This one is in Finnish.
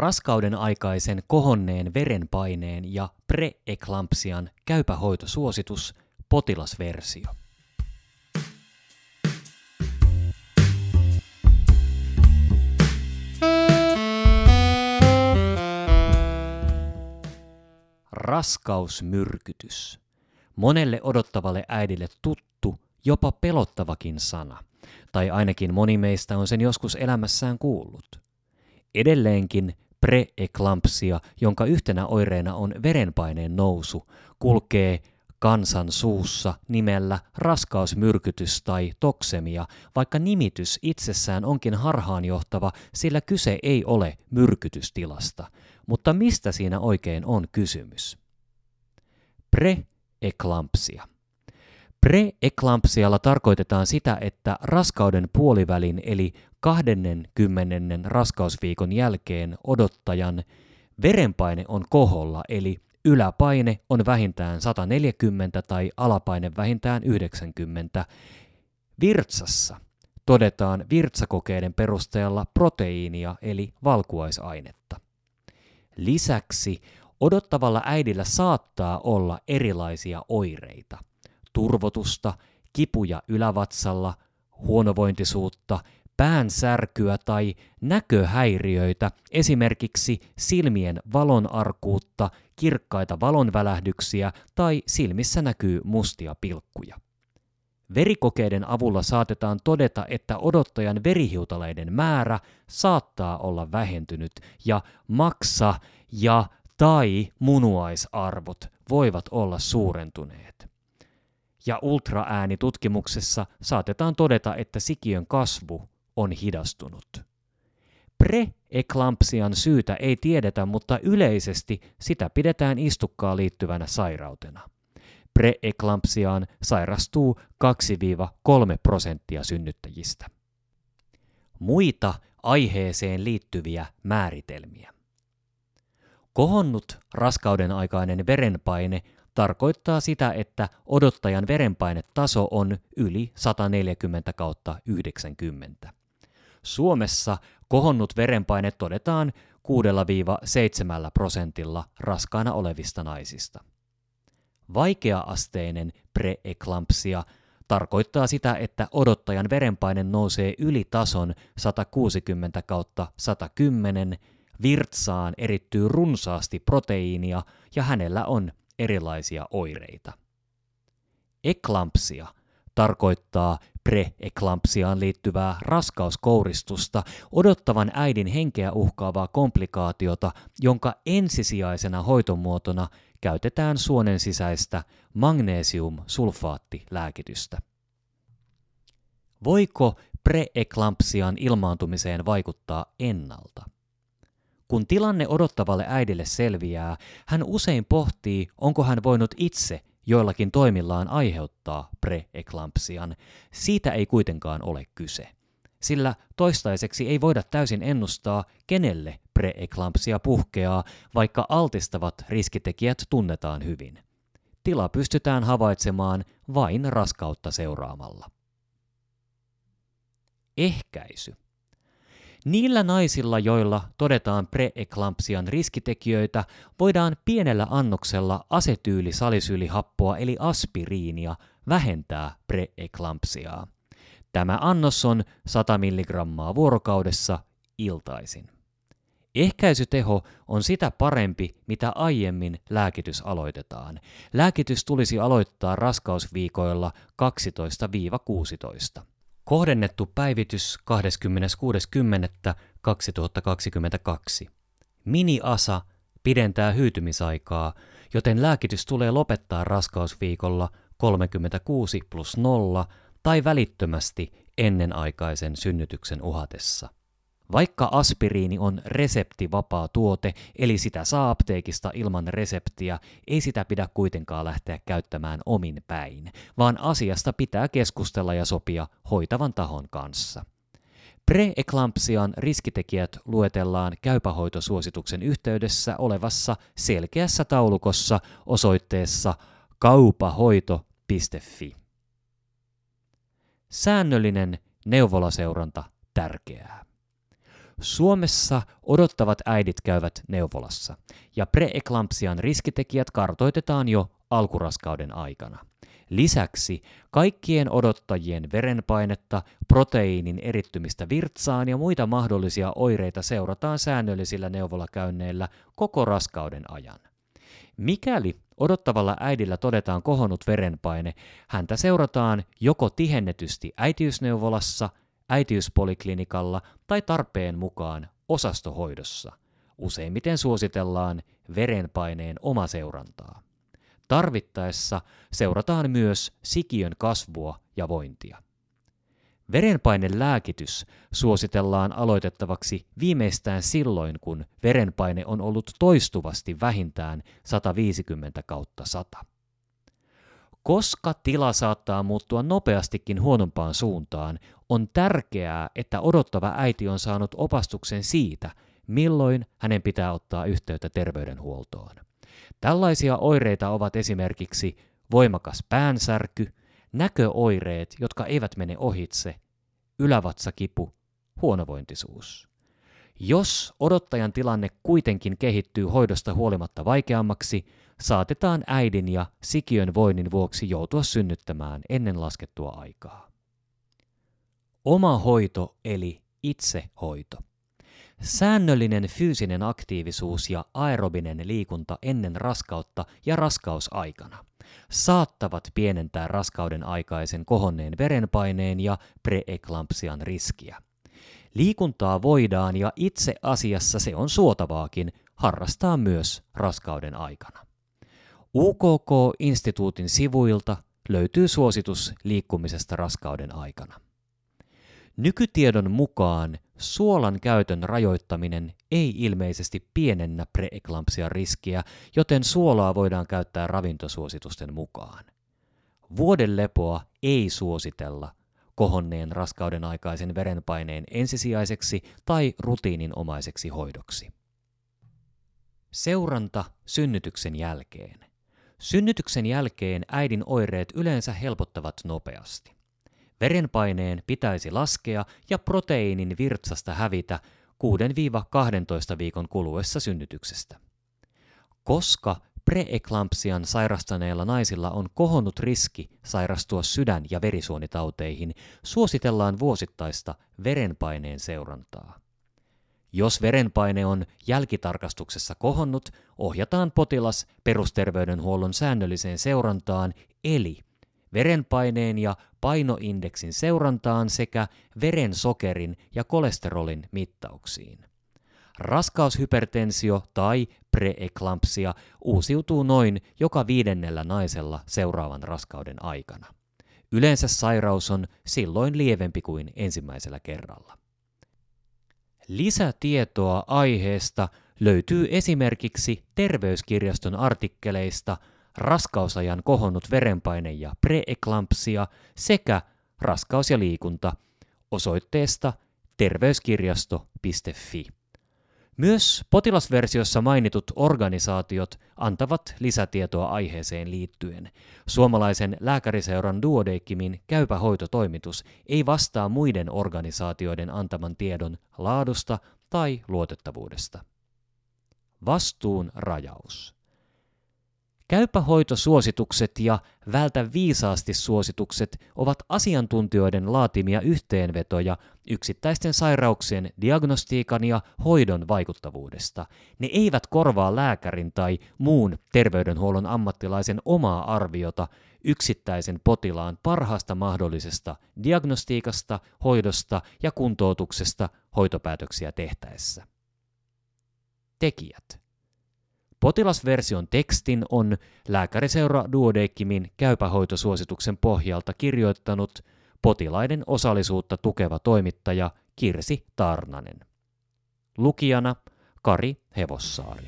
Raskauden aikaisen kohonneen verenpaineen ja preeklampsian käypähoitosuositus potilasversio. Raskausmyrkytys. Monelle odottavalle äidille tuttu, jopa pelottavakin sana. Tai ainakin moni meistä on sen joskus elämässään kuullut. Edelleenkin preeklampsia, jonka yhtenä oireena on verenpaineen nousu, kulkee kansan suussa nimellä raskausmyrkytys tai toksemia, vaikka nimitys itsessään onkin harhaanjohtava, sillä kyse ei ole myrkytystilasta. Mutta mistä siinä oikein on kysymys? Preeklampsia. Preeklampsialla tarkoitetaan sitä, että raskauden puolivälin eli 20. raskausviikon jälkeen odottajan verenpaine on koholla eli yläpaine on vähintään 140 tai alapaine vähintään 90. Virtsassa todetaan virtsakokeiden perusteella proteiinia eli valkuaisainetta. Lisäksi odottavalla äidillä saattaa olla erilaisia oireita. Turvotusta, kipuja ylävatsalla, huonovointisuutta, päänsärkyä tai näköhäiriöitä, esimerkiksi silmien valonarkuutta, kirkkaita valonvälähdyksiä tai silmissä näkyy mustia pilkkuja. Verikokeiden avulla saatetaan todeta, että odottajan verihiutaleiden määrä saattaa olla vähentynyt ja maksa ja tai munuaisarvot voivat olla suurentuneet. Ja ultraäänitutkimuksessa saatetaan todeta, että sikiön kasvu on hidastunut. Preeklampsian syytä ei tiedetä, mutta yleisesti sitä pidetään istukkaan liittyvänä sairautena. Preeklampsiaan sairastuu 2-3 prosenttia synnyttäjistä. Muita aiheeseen liittyviä määritelmiä. Kohonnut raskauden aikainen verenpaine tarkoittaa sitä, että odottajan verenpainetaso on yli 140 kautta 90. Suomessa kohonnut verenpaine todetaan 6-7 prosentilla raskaana olevista naisista. Vaikea-asteinen preeklampsia tarkoittaa sitä, että odottajan verenpaine nousee yli tason 160 kautta 110, virtsaan erittyy runsaasti proteiinia ja hänellä on erilaisia oireita. Eklampsia tarkoittaa preeklampsiaan liittyvää raskauskouristusta, odottavan äidin henkeä uhkaavaa komplikaatiota, jonka ensisijaisena hoitomuotona käytetään suonen sisäistä magnesiumsulfaattilääkitystä. Voiko preeklampsian ilmaantumiseen vaikuttaa ennalta? Kun tilanne odottavalle äidille selviää, hän usein pohtii, onko hän voinut itse joillakin toimillaan aiheuttaa preeklampsian. Siitä ei kuitenkaan ole kyse. Sillä toistaiseksi ei voida täysin ennustaa, kenelle preeklampsia puhkeaa, vaikka altistavat riskitekijät tunnetaan hyvin. Tila pystytään havaitsemaan vain raskautta seuraamalla. Ehkäisy. Niillä naisilla, joilla todetaan preeklampsian riskitekijöitä, voidaan pienellä annoksella asetyylisalysyylihappoa eli aspiriinia vähentää preeklampsiaa. Tämä annos on 100 mg vuorokaudessa iltaisin. Ehkäisyteho on sitä parempi, mitä aiemmin lääkitys aloitetaan. Lääkitys tulisi aloittaa raskausviikoilla 12-16. Kohdennettu päivitys 26.10.2022. Mini-asa pidentää hyytymisaikaa, joten lääkitys tulee lopettaa raskausviikolla 36 plus 0 tai välittömästi ennenaikaisen synnytyksen uhatessa. Vaikka aspiriini on reseptivapaa tuote, eli sitä saa apteekista ilman reseptiä, ei sitä pidä kuitenkaan lähteä käyttämään omin päin, vaan asiasta pitää keskustella ja sopia hoitavan tahon kanssa. Preeklampsian riskitekijät luetellaan käypähoitosuosituksen yhteydessä olevassa selkeässä taulukossa osoitteessa kaupahoito.fi. Säännöllinen neuvolaseuranta tärkeää. Suomessa odottavat äidit käyvät neuvolassa ja preeklampsian riskitekijät kartoitetaan jo alkuraskauden aikana. Lisäksi kaikkien odottajien verenpainetta, proteiinin erittymistä virtsaan ja muita mahdollisia oireita seurataan säännöllisillä neuvolakäynneillä koko raskauden ajan. Mikäli odottavalla äidillä todetaan kohonnut verenpaine, häntä seurataan joko tihennetysti äitiysneuvolassa, äitiyspoliklinikalla tai tarpeen mukaan osastohoidossa. Useimmiten suositellaan verenpaineen omaseurantaa. Tarvittaessa seurataan myös sikiön kasvua ja vointia. Verenpainelääkitys suositellaan aloitettavaksi viimeistään silloin, kun verenpaine on ollut toistuvasti vähintään 150 kautta 100. Koska tila saattaa muuttua nopeastikin huonompaan suuntaan, on tärkeää, että odottava äiti on saanut opastuksen siitä, milloin hänen pitää ottaa yhteyttä terveydenhuoltoon. Tällaisia oireita ovat esimerkiksi voimakas päänsärky, näköoireet, jotka eivät mene ohitse, ylävatsakipu, huonovointisuus. Jos odottajan tilanne kuitenkin kehittyy hoidosta huolimatta vaikeammaksi, saatetaan äidin ja sikiön voinnin vuoksi joutua synnyttämään ennen laskettua aikaa. Oma hoito eli itsehoito. Säännöllinen fyysinen aktiivisuus ja aerobinen liikunta ennen raskautta ja raskausaikana saattavat pienentää raskauden aikaisen kohonneen verenpaineen ja preeklampsian riskiä. Liikuntaa voidaan ja itse asiassa se on suotavaakin harrastaa myös raskauden aikana. UKK-instituutin sivuilta löytyy suositus liikkumisesta raskauden aikana. Nykytiedon mukaan suolan käytön rajoittaminen ei ilmeisesti pienennä preeklampsian riskiä, joten suolaa voidaan käyttää ravintosuositusten mukaan. Vuoden lepoa ei suositella kohonneen raskauden aikaisen verenpaineen ensisijaiseksi tai rutiininomaiseksi hoidoksi. Seuranta synnytyksen jälkeen. Synnytyksen jälkeen äidin oireet yleensä helpottavat nopeasti. Verenpaineen pitäisi laskea ja proteiinin virtsasta hävitä 6-12 viikon kuluessa synnytyksestä. Koska preeklampsian sairastaneilla naisilla on kohonnut riski sairastua sydän- ja verisuonitauteihin, suositellaan vuosittaista verenpaineen seurantaa. Jos verenpaine on jälkitarkastuksessa kohonnut, ohjataan potilas perusterveydenhuollon säännölliseen seurantaan eli verenpaineen ja painoindeksin seurantaan sekä verensokerin ja kolesterolin mittauksiin. Raskaushypertensio tai preeklampsia uusiutuu noin joka viidennellä naisella seuraavan raskauden aikana. Yleensä sairaus on silloin lievempi kuin ensimmäisellä kerralla. Lisätietoa aiheesta löytyy esimerkiksi terveyskirjaston artikkeleista – raskausajan kohonnut verenpaine ja preeklampsia sekä raskaus ja liikunta osoitteesta terveyskirjasto.fi. Myös potilasversiossa mainitut organisaatiot antavat lisätietoa aiheeseen liittyen. Suomalaisen lääkäriseuran Duodecimin käypä hoitotoimitus ei vastaa muiden organisaatioiden antaman tiedon laadusta tai luotettavuudesta. Vastuun rajaus. Käypähoitosuositukset ja vältä viisaasti suositukset ovat asiantuntijoiden laatimia yhteenvetoja yksittäisten sairauksien diagnostiikan ja hoidon vaikuttavuudesta. Ne eivät korvaa lääkärin tai muun terveydenhuollon ammattilaisen omaa arviota yksittäisen potilaan parhaasta mahdollisesta diagnostiikasta, hoidosta ja kuntoutuksesta hoitopäätöksiä tehtäessä. Tekijät Potilasversion tekstin on lääkäriseura Duodecimin käypähoitosuosituksen pohjalta kirjoittanut potilaiden osallisuutta tukeva toimittaja Kirsi Tarnanen. Lukijana Kari Hevossaari.